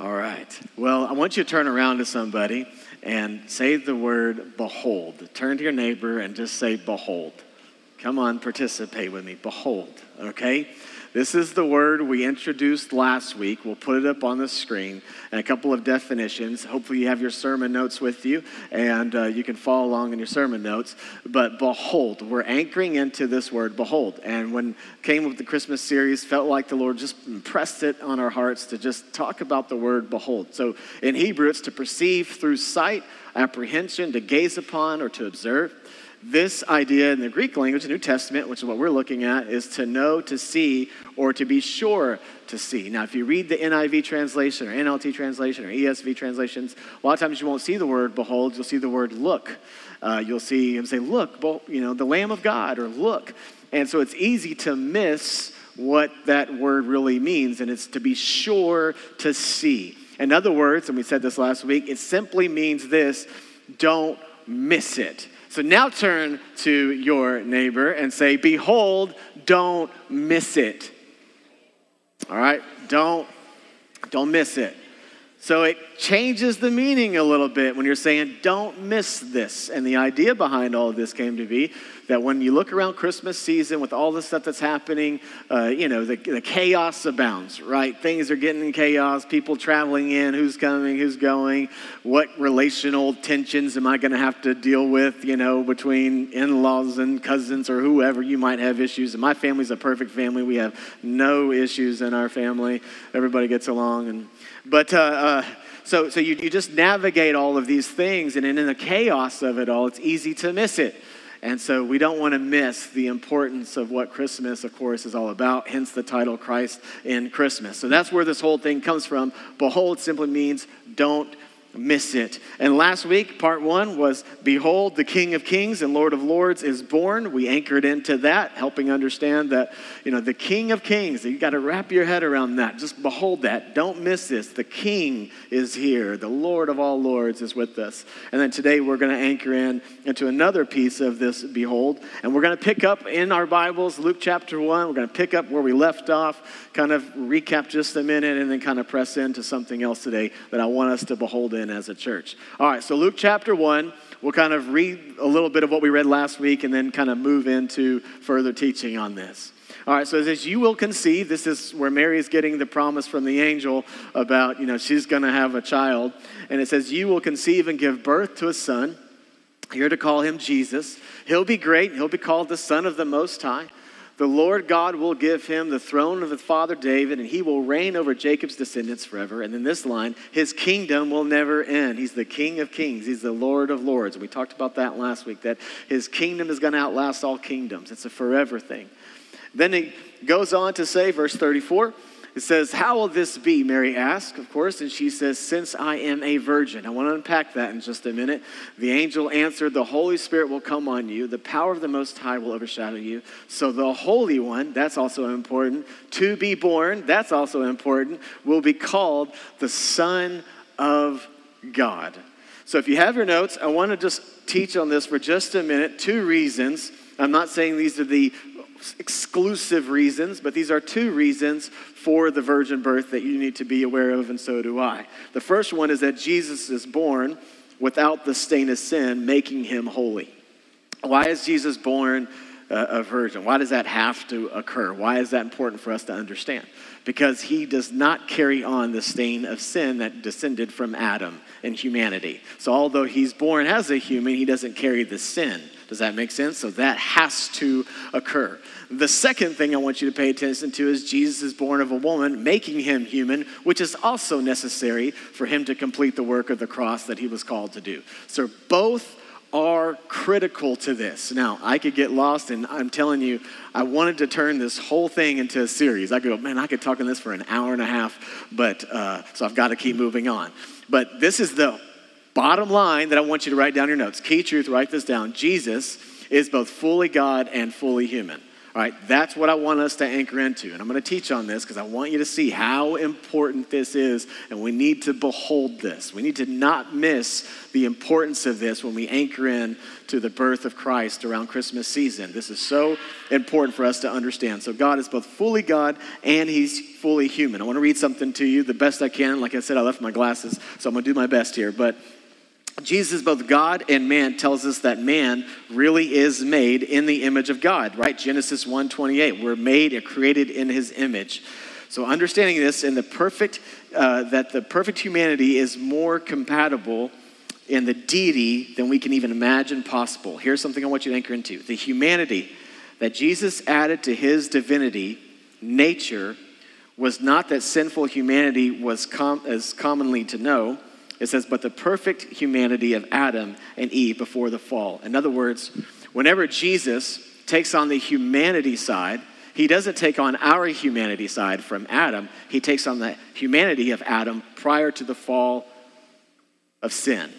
All right. Well, I want you to turn around to somebody and say the word behold. Turn to your neighbor and just say behold. Come on, participate with me. Behold, okay? This is the word we introduced last week. We'll put it up on the screen and a couple of definitions. Hopefully, you have your sermon notes with you and uh, you can follow along in your sermon notes. But behold, we're anchoring into this word, behold. And when came with the Christmas series, felt like the Lord just impressed it on our hearts to just talk about the word behold. So in Hebrew, it's to perceive through sight, apprehension, to gaze upon, or to observe. This idea in the Greek language, the New Testament, which is what we're looking at, is to know, to see, or to be sure to see. Now, if you read the NIV translation or NLT translation or ESV translations, a lot of times you won't see the word behold, you'll see the word look. Uh, you'll see him say, look, you know, the Lamb of God, or look. And so it's easy to miss what that word really means, and it's to be sure to see. In other words, and we said this last week, it simply means this don't miss it. So now turn to your neighbor and say, Behold, don't miss it. All right? Don't, don't miss it. So it changes the meaning a little bit when you're saying, don't miss this. And the idea behind all of this came to be that when you look around Christmas season with all the stuff that's happening, uh, you know, the, the chaos abounds, right? Things are getting in chaos, people traveling in, who's coming, who's going, what relational tensions am I going to have to deal with, you know, between in laws and cousins or whoever you might have issues. And my family's a perfect family. We have no issues in our family, everybody gets along. And, but, uh, uh, so, so you, you just navigate all of these things, and in the chaos of it all, it's easy to miss it. And so we don't want to miss the importance of what Christmas, of course, is all about, hence the title Christ in Christmas. So that's where this whole thing comes from. Behold simply means don't miss it. And last week, part one was Behold, the King of Kings and Lord of Lords is born. We anchored into that, helping understand that, you know, the King of Kings, you got to wrap your head around that. Just behold that. Don't miss this. The King is here. The Lord of all Lords is with us. And then today we're going to anchor in into another piece of this Behold. And we're going to pick up in our Bibles, Luke chapter one. We're going to pick up where we left off, kind of recap just a minute, and then kind of press into something else today that I want us to behold in in as a church. All right, so Luke chapter 1, we'll kind of read a little bit of what we read last week and then kind of move into further teaching on this. All right, so it says, You will conceive. This is where Mary is getting the promise from the angel about, you know, she's going to have a child. And it says, You will conceive and give birth to a son. You're to call him Jesus. He'll be great. He'll be called the Son of the Most High. The Lord God will give him the throne of his father David, and he will reign over Jacob's descendants forever. And in this line, his kingdom will never end. He's the King of kings, he's the Lord of lords. We talked about that last week, that his kingdom is going to outlast all kingdoms. It's a forever thing. Then he goes on to say, verse 34. It says, How will this be? Mary asked, of course, and she says, Since I am a virgin. I want to unpack that in just a minute. The angel answered, The Holy Spirit will come on you, the power of the Most High will overshadow you. So the Holy One, that's also important, to be born, that's also important, will be called the Son of God. So if you have your notes, I want to just teach on this for just a minute. Two reasons. I'm not saying these are the exclusive reasons, but these are two reasons for the virgin birth that you need to be aware of, and so do I. The first one is that Jesus is born without the stain of sin, making him holy. Why is Jesus born uh, a virgin? Why does that have to occur? Why is that important for us to understand? Because he does not carry on the stain of sin that descended from Adam and humanity. So, although he's born as a human, he doesn't carry the sin. Does that make sense? So, that has to occur. The second thing I want you to pay attention to is Jesus is born of a woman, making him human, which is also necessary for him to complete the work of the cross that he was called to do. So both are critical to this. Now, I could get lost, and I'm telling you, I wanted to turn this whole thing into a series. I could go, man, I could talk on this for an hour and a half, but uh, so I've got to keep moving on. But this is the bottom line that I want you to write down your notes. Key truth, write this down. Jesus is both fully God and fully human. All right, that's what I want us to anchor into. And I'm going to teach on this because I want you to see how important this is. And we need to behold this. We need to not miss the importance of this when we anchor in to the birth of Christ around Christmas season. This is so important for us to understand. So, God is both fully God and He's fully human. I want to read something to you the best I can. Like I said, I left my glasses, so I'm going to do my best here. But Jesus, both God and man, tells us that man really is made in the image of God, right? Genesis 1:28. We're made and created in his image. So understanding this and the perfect uh, that the perfect humanity is more compatible in the deity than we can even imagine possible. Here's something I want you to anchor into. The humanity that Jesus added to his divinity, nature, was not that sinful humanity was com- as commonly to know it says, but the perfect humanity of Adam and Eve before the fall. In other words, whenever Jesus takes on the humanity side, he doesn't take on our humanity side from Adam, he takes on the humanity of Adam prior to the fall of sin.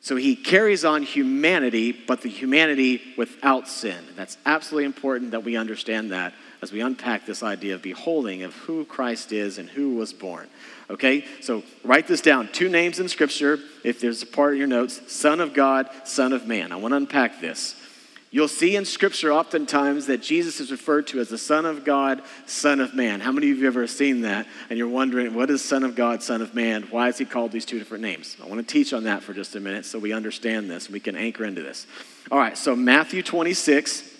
So he carries on humanity, but the humanity without sin. That's absolutely important that we understand that as we unpack this idea of beholding of who Christ is and who was born. Okay, so write this down. Two names in Scripture, if there's a part of your notes Son of God, Son of Man. I want to unpack this. You'll see in Scripture oftentimes that Jesus is referred to as the Son of God, Son of Man. How many of you have ever seen that? And you're wondering, what is Son of God, Son of Man? Why is he called these two different names? I want to teach on that for just a minute so we understand this and we can anchor into this. All right, so Matthew 26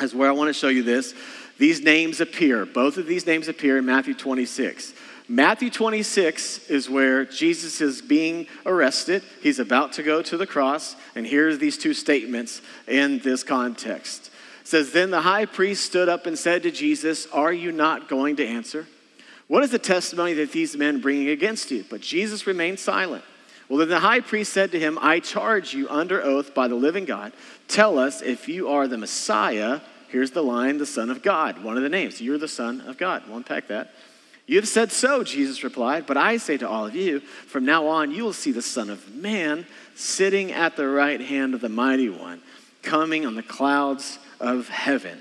is where I want to show you this. These names appear, both of these names appear in Matthew 26. Matthew 26 is where Jesus is being arrested. He's about to go to the cross, and here's these two statements in this context. It says, Then the high priest stood up and said to Jesus, Are you not going to answer? What is the testimony that these men bring against you? But Jesus remained silent. Well, then the high priest said to him, I charge you under oath by the living God, tell us if you are the Messiah. Here's the line, the Son of God, one of the names. You're the Son of God. We'll unpack that. You have said so, Jesus replied, but I say to all of you, from now on you will see the Son of Man sitting at the right hand of the Mighty One, coming on the clouds of heaven.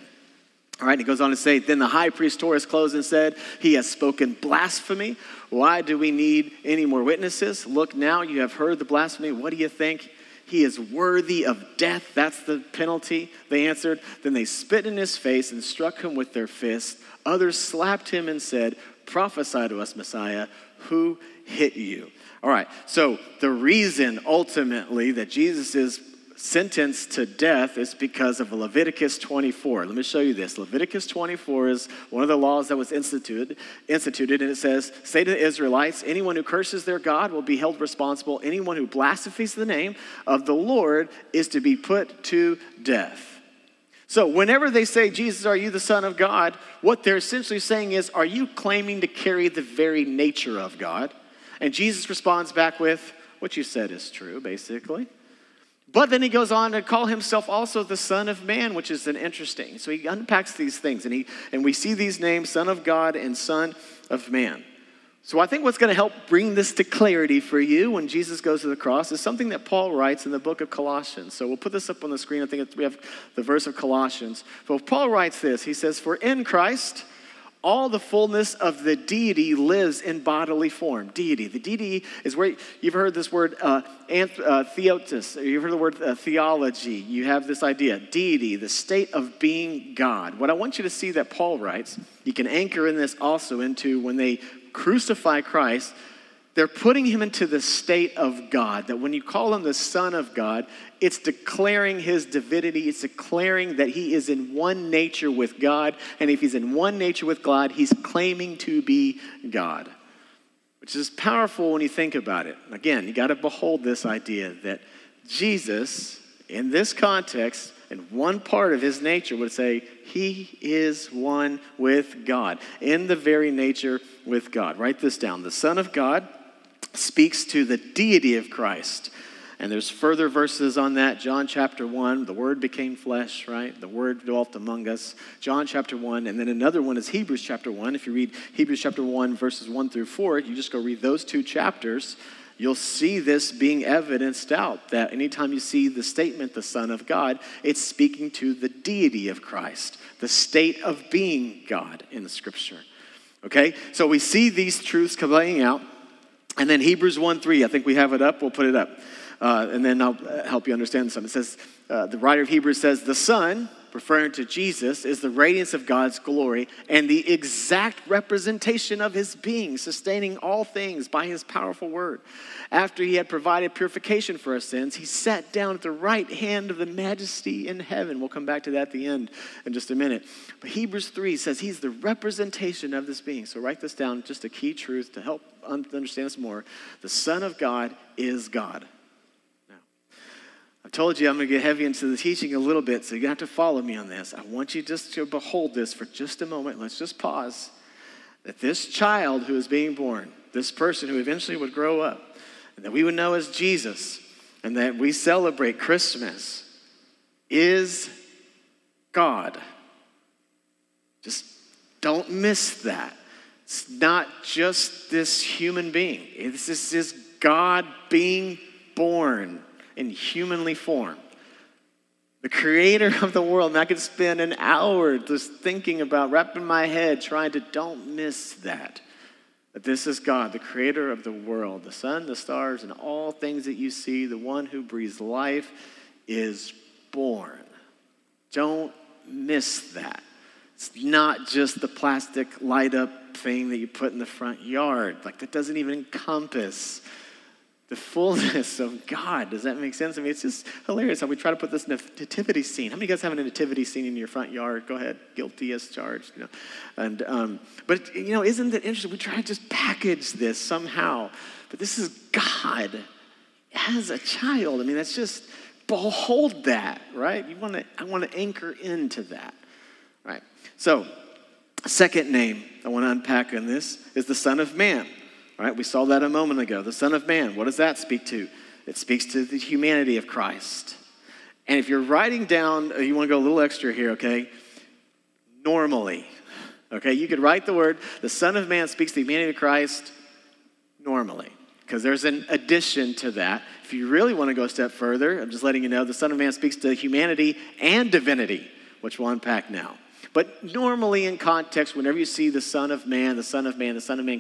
All right, he goes on to say, Then the high priest tore his clothes and said, He has spoken blasphemy. Why do we need any more witnesses? Look, now you have heard the blasphemy. What do you think? He is worthy of death. That's the penalty. They answered. Then they spit in his face and struck him with their fists. Others slapped him and said, Prophesy to us, Messiah, who hit you? All right, so the reason ultimately that Jesus is sentenced to death is because of Leviticus 24. Let me show you this. Leviticus 24 is one of the laws that was instituted, instituted, and it says, Say to the Israelites, anyone who curses their God will be held responsible. Anyone who blasphemes the name of the Lord is to be put to death. So, whenever they say, Jesus, are you the Son of God? What they're essentially saying is, Are you claiming to carry the very nature of God? And Jesus responds back with, What you said is true, basically. But then he goes on to call himself also the Son of Man, which is an interesting. So he unpacks these things, and, he, and we see these names, Son of God and Son of Man. So I think what's going to help bring this to clarity for you when Jesus goes to the cross is something that Paul writes in the book of Colossians. So we'll put this up on the screen. I think we have the verse of Colossians. But Paul writes this. He says, "For in Christ all the fullness of the deity lives in bodily form. Deity. The deity is where you've heard this word uh, anth- uh, theotes. You've heard the word uh, theology. You have this idea, deity, the state of being God. What I want you to see that Paul writes, you can anchor in this also into when they crucify Christ, they're putting him into the state of God. That when you call him the Son of God, it's declaring his divinity. It's declaring that he is in one nature with God. And if he's in one nature with God, he's claiming to be God, which is powerful when you think about it. Again, you got to behold this idea that Jesus, in this context, in one part of his nature would say he is one with God, in the very nature with God. Write this down. The Son of God speaks to the deity of Christ. And there's further verses on that. John chapter 1, the Word became flesh, right? The Word dwelt among us. John chapter 1. And then another one is Hebrews chapter 1. If you read Hebrews chapter 1, verses 1 through 4, you just go read those two chapters. you'll see this being evidenced out that anytime you see the statement, the Son of God, it's speaking to the deity of Christ, the state of being God in the scripture. Okay? So we see these truths playing out. And then Hebrews 1 3, I think we have it up, we'll put it up. Uh, and then I'll uh, help you understand some. It says, uh, the writer of Hebrews says, The Son, referring to Jesus, is the radiance of God's glory and the exact representation of his being, sustaining all things by his powerful word. After he had provided purification for our sins, he sat down at the right hand of the majesty in heaven. We'll come back to that at the end in just a minute. But Hebrews 3 says he's the representation of this being. So write this down, just a key truth to help understand this more. The Son of God is God. Told you I'm going to get heavy into the teaching a little bit, so to have to follow me on this. I want you just to behold this for just a moment. Let's just pause. That this child who is being born, this person who eventually would grow up, and that we would know as Jesus, and that we celebrate Christmas, is God. Just don't miss that. It's not just this human being, this is God being born in humanly form. The creator of the world. And I could spend an hour just thinking about, wrapping my head, trying to don't miss that. That this is God, the creator of the world, the sun, the stars, and all things that you see, the one who breathes life is born. Don't miss that. It's not just the plastic light up thing that you put in the front yard. Like, that doesn't even encompass the fullness of God. Does that make sense? I mean, it's just hilarious how we try to put this nativity scene. How many of you guys have a nativity scene in your front yard? Go ahead, guilty as charged. You know, and um, but you know, isn't it interesting? We try to just package this somehow, but this is God as a child. I mean, that's just behold that, right? You want to, I want to anchor into that, right? So, second name I want to unpack in this is the Son of Man. Right? We saw that a moment ago. The Son of Man, what does that speak to? It speaks to the humanity of Christ. And if you're writing down, uh, you want to go a little extra here, okay? Normally. Okay, you could write the word, the Son of Man speaks the humanity of Christ normally. Because there's an addition to that. If you really want to go a step further, I'm just letting you know the Son of Man speaks to humanity and divinity, which we'll unpack now. But normally, in context, whenever you see the Son of Man, the Son of Man, the Son of Man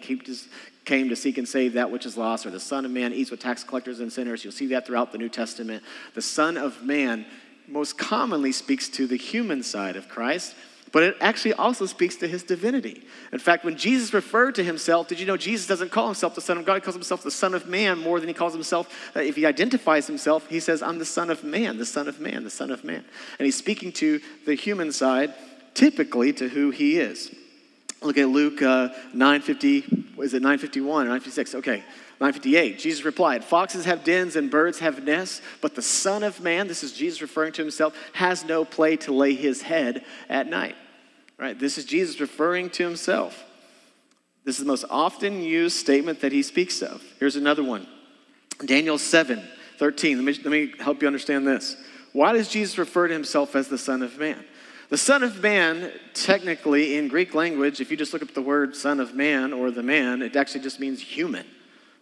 came to seek and save that which is lost, or the Son of Man eats with tax collectors and sinners, you'll see that throughout the New Testament. The Son of Man most commonly speaks to the human side of Christ, but it actually also speaks to his divinity. In fact, when Jesus referred to himself, did you know Jesus doesn't call himself the Son of God? He calls himself the Son of Man more than he calls himself, uh, if he identifies himself, he says, I'm the Son of Man, the Son of Man, the Son of Man. And he's speaking to the human side typically to who he is. Look at Luke uh, 950, is it 951 or 956? Okay, 958. Jesus replied, Foxes have dens and birds have nests, but the Son of Man, this is Jesus referring to himself, has no place to lay his head at night. Right? This is Jesus referring to himself. This is the most often used statement that he speaks of. Here's another one Daniel 7 13. Let me, let me help you understand this. Why does Jesus refer to himself as the Son of Man? The Son of Man, technically in Greek language, if you just look up the word Son of Man or the man, it actually just means human.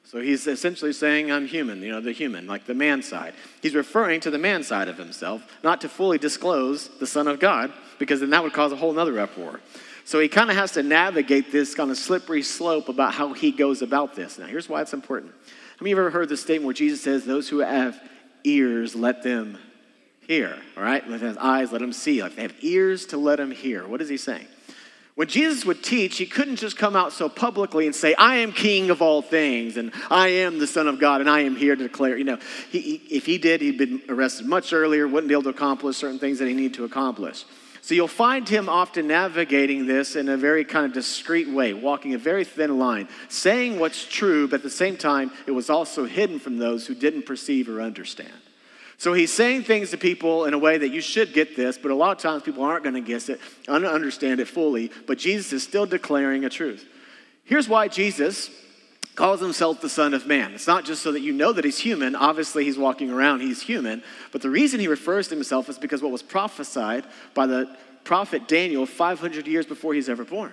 So he's essentially saying, I'm human, you know, the human, like the man side. He's referring to the man side of himself, not to fully disclose the Son of God, because then that would cause a whole other uproar. So he kind of has to navigate this kind of slippery slope about how he goes about this. Now, here's why it's important. Have you ever heard the statement where Jesus says, Those who have ears, let them hear, all right? Let his eyes, let him see. Like they have ears to let him hear. What is he saying? When Jesus would teach, he couldn't just come out so publicly and say, I am king of all things, and I am the Son of God, and I am here to declare. You know, he, he, if he did, he'd been arrested much earlier, wouldn't be able to accomplish certain things that he needed to accomplish. So you'll find him often navigating this in a very kind of discreet way, walking a very thin line, saying what's true, but at the same time, it was also hidden from those who didn't perceive or understand. So he's saying things to people in a way that you should get this, but a lot of times people aren't going to guess it, understand it fully. But Jesus is still declaring a truth. Here's why Jesus calls himself the Son of Man. It's not just so that you know that he's human. Obviously, he's walking around, he's human. But the reason he refers to himself is because what was prophesied by the prophet Daniel 500 years before he's ever born.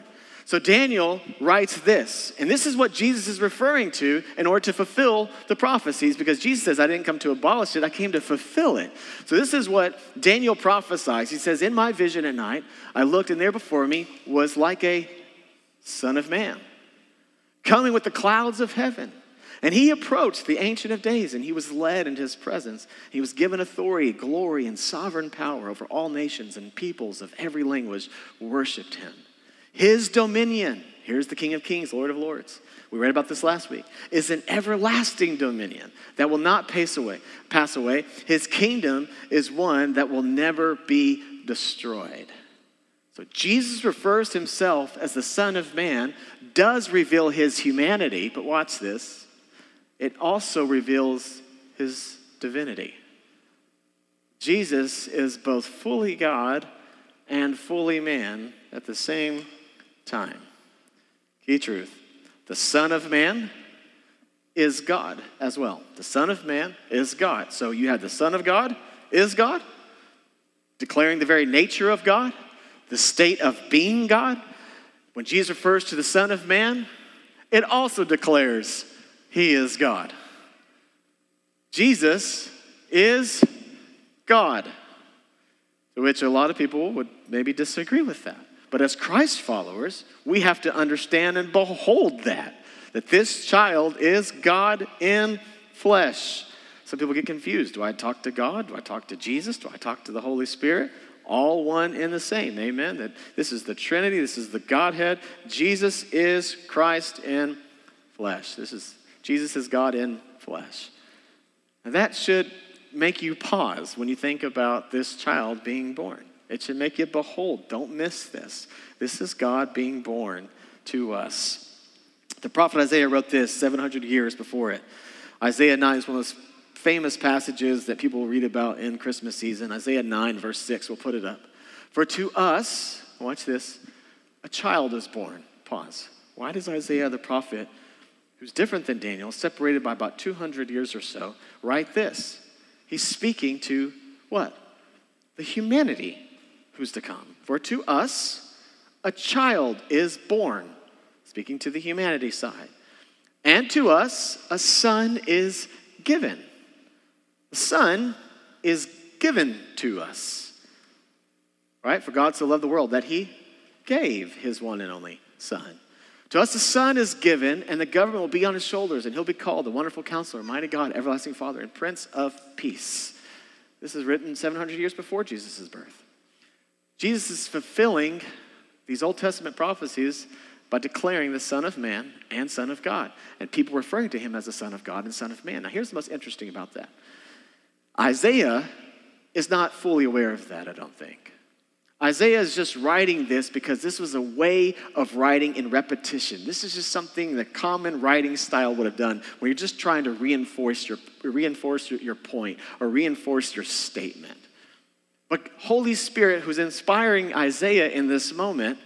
So Daniel writes this, and this is what Jesus is referring to in order to fulfill the prophecies, because Jesus says, I didn't come to abolish it, I came to fulfill it. So this is what Daniel prophesies. He says, In my vision at night, I looked, and there before me was like a son of man, coming with the clouds of heaven. And he approached the Ancient of Days, and he was led into his presence. He was given authority, glory, and sovereign power over all nations and peoples of every language worshiped him. His dominion, here's the King of Kings, Lord of Lords. We read about this last week. Is an everlasting dominion that will not pass away. Pass away. His kingdom is one that will never be destroyed. So Jesus refers to himself as the Son of Man, does reveal his humanity, but watch this. It also reveals his divinity. Jesus is both fully God and fully man at the same time. Key truth the Son of Man is God as well. The Son of Man is God. So you have the Son of God is God, declaring the very nature of God, the state of being God. When Jesus refers to the Son of Man, it also declares he is God. Jesus is God, to which a lot of people would maybe disagree with that. But as Christ followers, we have to understand and behold that, that this child is God in flesh. Some people get confused. Do I talk to God? Do I talk to Jesus? Do I talk to the Holy Spirit? All one in the same. Amen. That this is the Trinity, this is the Godhead. Jesus is Christ in flesh. This is Jesus is God in flesh. And that should make you pause when you think about this child being born. It should make you behold. Don't miss this. This is God being born to us. The prophet Isaiah wrote this 700 years before it. Isaiah 9 is one of those famous passages that people read about in Christmas season. Isaiah 9, verse 6, we'll put it up. For to us, watch this, a child is born. Pause. Why does Isaiah the prophet, who's different than Daniel, separated by about 200 years or so, write this? He's speaking to what? The humanity who's to come. For to us a child is born, speaking to the humanity side, and to us a son is given. The son is given to us. Right? For God so loved the world that he gave his one and only son. To us, the Son is given, and the government will be on his shoulders, and he'll be called the Wonderful Counselor, Mighty God, Everlasting Father, and Prince of Peace. This is written 700 years before Jesus' birth. Jesus is fulfilling these Old Testament prophecies by declaring the Son of Man and Son of God, and people referring to him as the Son of God and Son of Man. Now, here's the most interesting about that Isaiah is not fully aware of that, I don't think. Isaiah is just writing this because this was a way of writing in repetition. This is just something the common writing style would have done when you're just trying to reinforce your, reinforce your point or reinforce your statement. But Holy Spirit, who's inspiring Isaiah in this moment,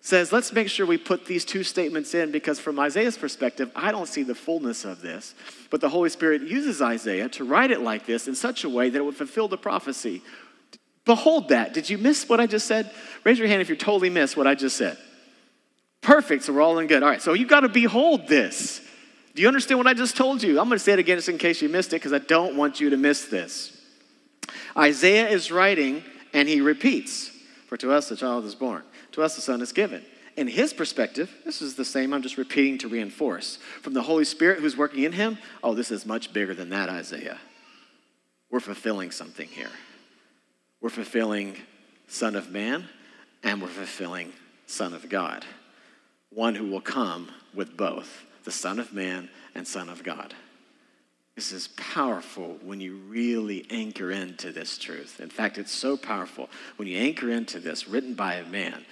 says, let's make sure we put these two statements in because, from Isaiah's perspective, I don't see the fullness of this. But the Holy Spirit uses Isaiah to write it like this in such a way that it would fulfill the prophecy. Behold that. Did you miss what I just said? Raise your hand if you totally missed what I just said. Perfect. So we're all in good. All right. So you've got to behold this. Do you understand what I just told you? I'm going to say it again just in case you missed it because I don't want you to miss this. Isaiah is writing and he repeats For to us the child is born, to us the son is given. In his perspective, this is the same, I'm just repeating to reinforce. From the Holy Spirit who's working in him, oh, this is much bigger than that, Isaiah. We're fulfilling something here. We're fulfilling Son of Man, and we're fulfilling Son of God. One who will come with both the Son of Man and Son of God. This is powerful when you really anchor into this truth. In fact, it's so powerful when you anchor into this, written by a man.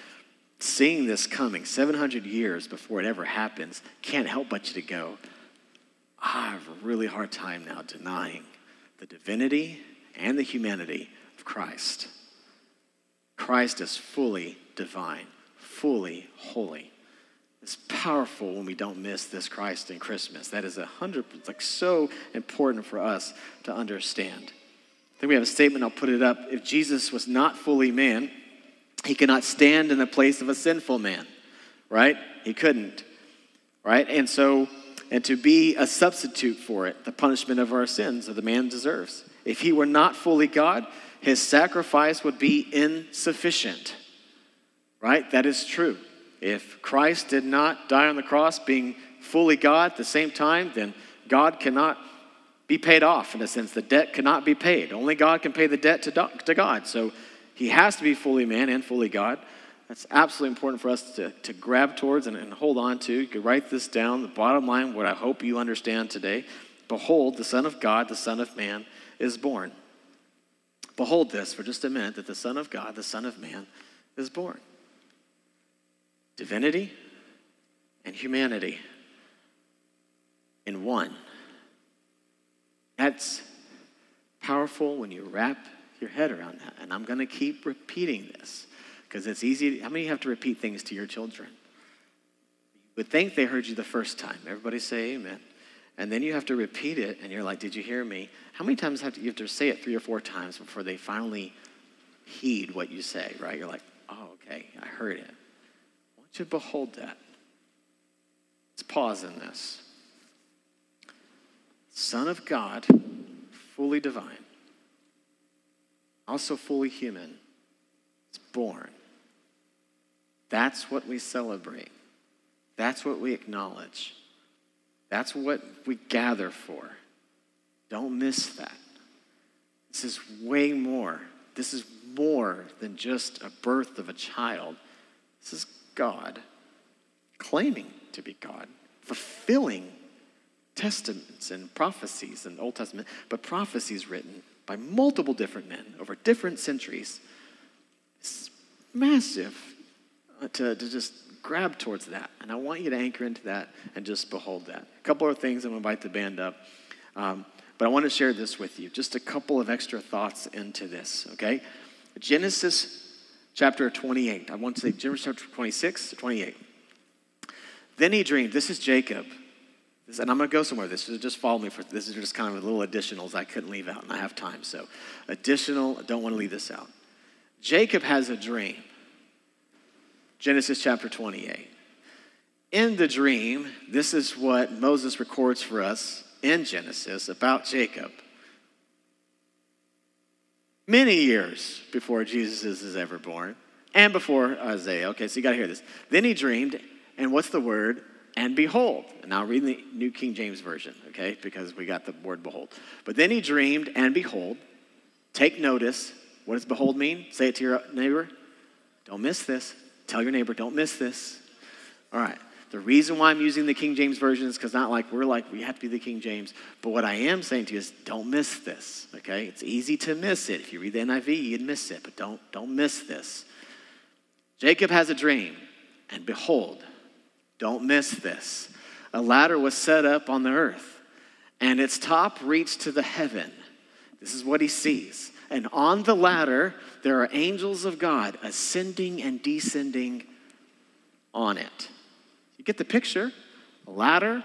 Seeing this coming 700 years before it ever happens can't help but you to go, I have a really hard time now denying the divinity and the humanity of Christ. Christ is fully divine, fully holy. It's powerful when we don't miss this Christ in Christmas. That is a hundred, like so important for us to understand. I think we have a statement, I'll put it up. If Jesus was not fully man, he cannot stand in the place of a sinful man, right? He couldn't, right? And so, and to be a substitute for it, the punishment of our sins that the man deserves. If he were not fully God, his sacrifice would be insufficient, right? That is true. If Christ did not die on the cross being fully God at the same time, then God cannot be paid off in a sense. The debt cannot be paid. Only God can pay the debt to, to God. So he has to be fully man and fully God. That's absolutely important for us to, to grab towards and, and hold on to. You could write this down. The bottom line, what I hope you understand today Behold, the Son of God, the Son of Man, is born. Behold this for just a minute that the Son of God, the Son of Man, is born. Divinity and humanity in one. That's powerful when you wrap your head around that. And I'm going to keep repeating this because it's easy. How many have to repeat things to your children? You would think they heard you the first time. Everybody say amen. And then you have to repeat it, and you're like, Did you hear me? How many times have to, you have to say it three or four times before they finally heed what you say, right? You're like, Oh, okay, I heard it. To behold that. Let's pause in this. Son of God, fully divine, also fully human, is born. That's what we celebrate. That's what we acknowledge. That's what we gather for. Don't miss that. This is way more. This is more than just a birth of a child. This is God claiming to be God, fulfilling testaments and prophecies in the Old Testament, but prophecies written by multiple different men over different centuries. It's massive uh, to, to just grab towards that. And I want you to anchor into that and just behold that. A couple of things, I'm going to invite the band up. Um, but I want to share this with you. Just a couple of extra thoughts into this, okay? Genesis chapter 28. I want to say Genesis chapter 26, 28. Then he dreamed. This is Jacob and I'm going to go somewhere. This is just follow me for this is just kind of a little additionals I couldn't leave out, and I have time. So, additional, I don't want to leave this out. Jacob has a dream. Genesis chapter 28. In the dream, this is what Moses records for us in Genesis about Jacob. Many years before Jesus is ever born, and before Isaiah. Okay, so you got to hear this. Then he dreamed, and what's the word? and behold. And I'll read the New King James Version, okay, because we got the word behold. But then he dreamed, and behold, take notice. What does behold mean? Say it to your neighbor. Don't miss this. Tell your neighbor, don't miss this. All right. The reason why I'm using the King James Version is because not like we're like, we have to be the King James. But what I am saying to you is don't miss this, okay? It's easy to miss it. If you read the NIV, you'd miss it, but don't, don't miss this. Jacob has a dream, and behold, don't miss this. A ladder was set up on the earth, and its top reached to the heaven. This is what he sees. And on the ladder, there are angels of God ascending and descending on it. You get the picture? A ladder.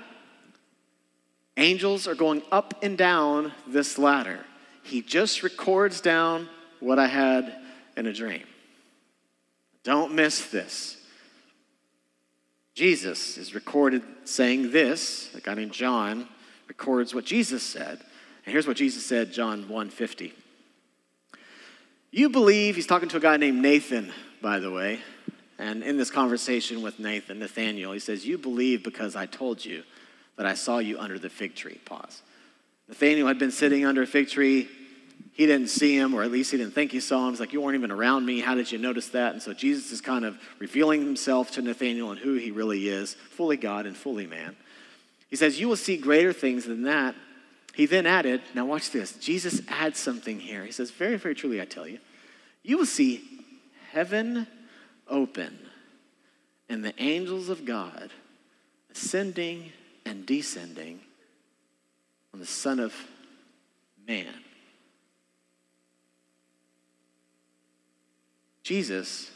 Angels are going up and down this ladder. He just records down what I had in a dream. Don't miss this. Jesus is recorded saying this. A guy named John records what Jesus said. And here's what Jesus said, John 1:50. You believe, he's talking to a guy named Nathan, by the way. And in this conversation with Nathan, Nathaniel, he says, You believe because I told you that I saw you under the fig tree. Pause. Nathaniel had been sitting under a fig tree he didn't see him, or at least he didn't think he saw him. He's like, You weren't even around me. How did you notice that? And so Jesus is kind of revealing himself to Nathaniel and who he really is, fully God and fully man. He says, You will see greater things than that. He then added, Now watch this. Jesus adds something here. He says, Very, very truly, I tell you, you will see heaven open and the angels of God ascending and descending on the Son of Man. Jesus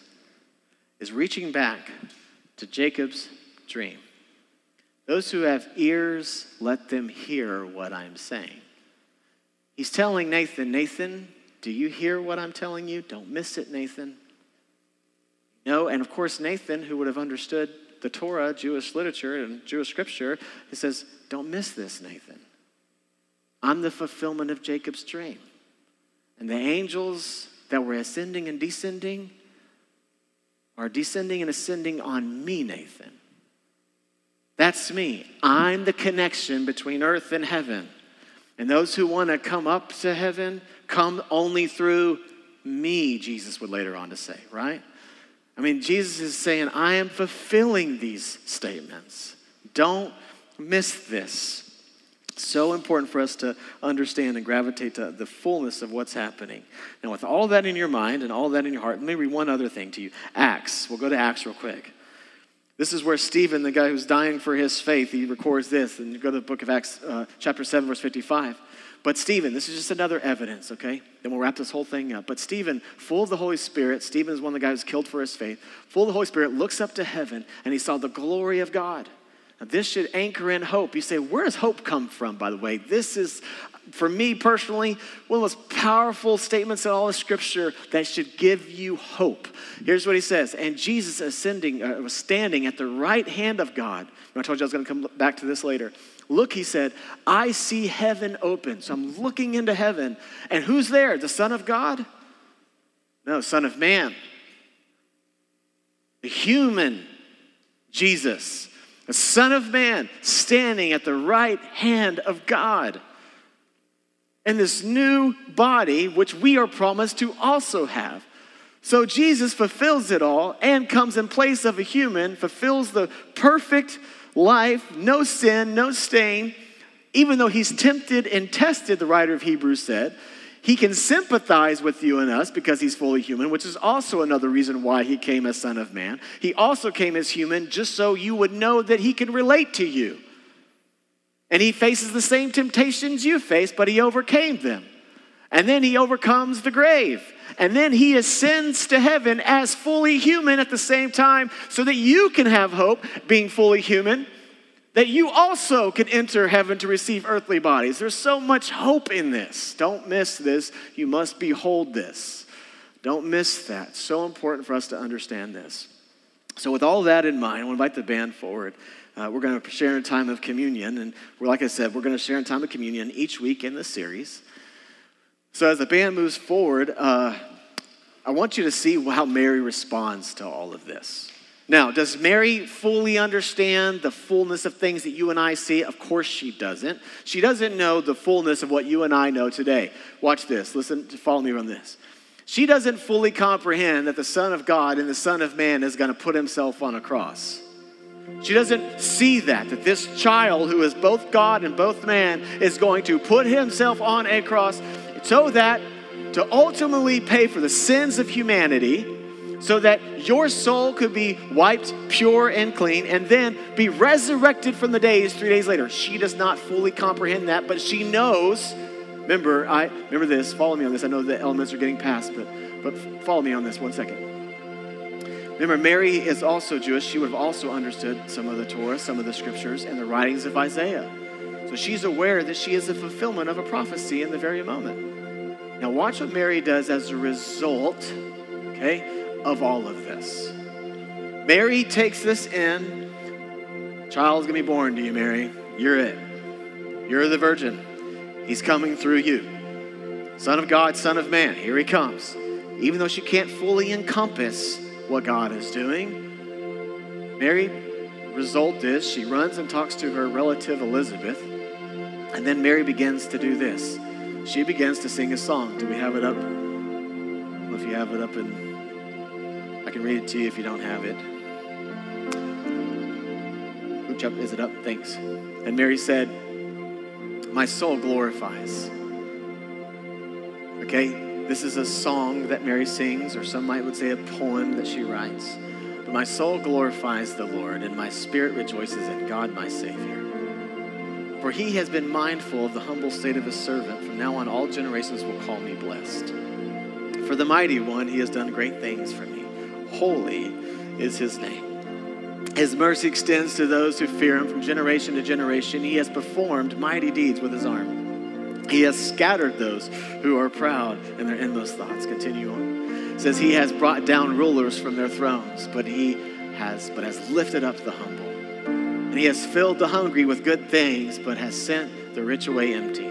is reaching back to Jacob's dream. Those who have ears, let them hear what I'm saying. He's telling Nathan, Nathan, do you hear what I'm telling you? Don't miss it, Nathan. No, and of course, Nathan, who would have understood the Torah, Jewish literature, and Jewish scripture, he says, Don't miss this, Nathan. I'm the fulfillment of Jacob's dream. And the angels that were ascending and descending are descending and ascending on me, Nathan. That's me. I'm the connection between earth and heaven. And those who want to come up to heaven come only through me, Jesus would later on to say, right? I mean, Jesus is saying, I am fulfilling these statements. Don't miss this. So important for us to understand and gravitate to the fullness of what's happening. Now, with all that in your mind and all that in your heart, let me read one other thing to you Acts. We'll go to Acts real quick. This is where Stephen, the guy who's dying for his faith, he records this. And you go to the book of Acts, uh, chapter 7, verse 55. But Stephen, this is just another evidence, okay? Then we'll wrap this whole thing up. But Stephen, full of the Holy Spirit, Stephen is one of the guys killed for his faith, full of the Holy Spirit, looks up to heaven and he saw the glory of God. Now, this should anchor in hope. You say, where does hope come from, by the way? This is, for me personally, one of the most powerful statements in all of Scripture that should give you hope. Here's what he says And Jesus ascending, uh, was standing at the right hand of God. I told you I was going to come back to this later. Look, he said, I see heaven open. So I'm looking into heaven. And who's there? The Son of God? No, Son of Man. The human Jesus, the Son of Man, standing at the right hand of God. And this new body, which we are promised to also have. So Jesus fulfills it all and comes in place of a human, fulfills the perfect life, no sin, no stain, even though he's tempted and tested, the writer of Hebrews said, he can sympathize with you and us because he's fully human, which is also another reason why he came as Son of Man. He also came as human just so you would know that he can relate to you. And he faces the same temptations you face, but he overcame them. And then he overcomes the grave. And then he ascends to heaven as fully human at the same time so that you can have hope, being fully human, that you also can enter heaven to receive earthly bodies. There's so much hope in this. Don't miss this. You must behold this. Don't miss that. So important for us to understand this. So, with all that in mind, I want to invite the band forward. Uh, we're going to share in time of communion. And we're, like I said, we're going to share in time of communion each week in this series. So as the band moves forward, uh, I want you to see how Mary responds to all of this. Now, does Mary fully understand the fullness of things that you and I see? Of course she doesn't. She doesn't know the fullness of what you and I know today. Watch this. Listen, to follow me on this. She doesn't fully comprehend that the Son of God and the Son of Man is going to put himself on a cross. She doesn't see that, that this child who is both God and both man is going to put himself on a cross so that to ultimately pay for the sins of humanity, so that your soul could be wiped pure and clean and then be resurrected from the days three days later. She does not fully comprehend that, but she knows. Remember, I remember this, follow me on this. I know the elements are getting passed, but but follow me on this one second. Remember, Mary is also Jewish. She would have also understood some of the Torah, some of the scriptures, and the writings of Isaiah. So she's aware that she is a fulfillment of a prophecy in the very moment. Now, watch what Mary does as a result, okay, of all of this. Mary takes this in. Child's gonna be born to you, Mary. You're it. You're the virgin. He's coming through you. Son of God, Son of Man, here he comes. Even though she can't fully encompass what God is doing, Mary, result is she runs and talks to her relative Elizabeth, and then Mary begins to do this she begins to sing a song. Do we have it up? if you have it up, and I can read it to you if you don't have it. Which up is it up? Thanks. And Mary said, My soul glorifies. Okay, this is a song that Mary sings, or some might would say a poem that she writes. But my soul glorifies the Lord, and my spirit rejoices in God my Savior. For he has been mindful of the humble state of his servant. From now on, all generations will call me blessed. For the mighty one, he has done great things for me. Holy is his name. His mercy extends to those who fear him from generation to generation. He has performed mighty deeds with his arm. He has scattered those who are proud in their inmost thoughts. Continue on. It says, He has brought down rulers from their thrones, but he has, but has lifted up the humble. And he has filled the hungry with good things, but has sent the rich away empty.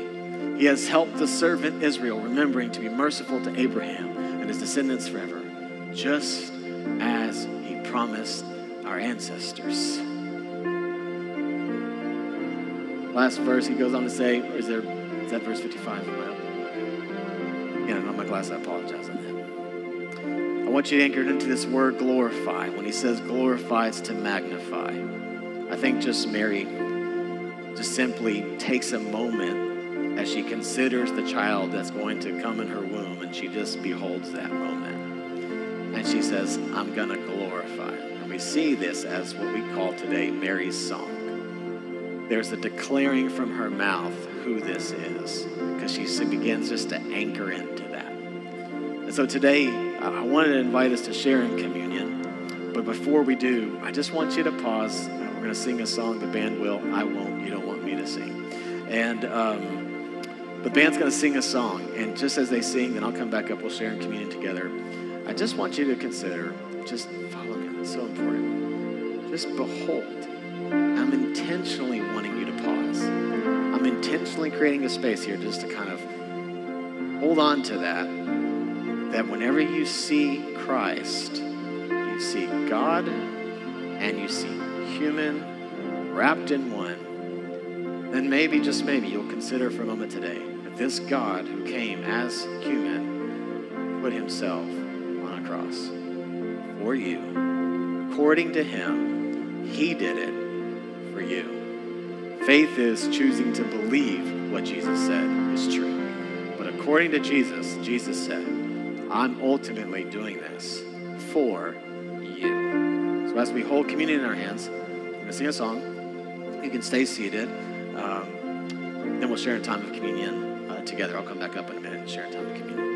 He has helped the servant Israel, remembering to be merciful to Abraham and his descendants forever, just as he promised our ancestors. Last verse, he goes on to say, is there, is that verse 55? Yeah, know my glass, I apologize on that. I want you to anchor into this word glorify. When he says glorify, it's to magnify. I think just Mary just simply takes a moment as she considers the child that's going to come in her womb and she just beholds that moment. And she says, I'm going to glorify. And we see this as what we call today Mary's song there's a declaring from her mouth who this is because she begins just to anchor into that. And so today, I wanted to invite us to share in communion. But before we do, I just want you to pause. We're going to sing a song. The band will. I won't. You don't want me to sing. And um, the band's going to sing a song. And just as they sing, then I'll come back up. We'll share in communion together. I just want you to consider, just follow me. It's so important. Just behold I'm intentionally wanting you to pause. Intentionally creating a space here just to kind of hold on to that. That whenever you see Christ, you see God and you see human wrapped in one, then maybe, just maybe, you'll consider for a moment today that this God who came as human put himself on a cross for you. According to him, he did it for you. Faith is choosing to believe what Jesus said is true. But according to Jesus, Jesus said, I'm ultimately doing this for you. So as we hold communion in our hands, we're going to sing a song. You can stay seated. Um, then we'll share a time of communion uh, together. I'll come back up in a minute and share a time of communion.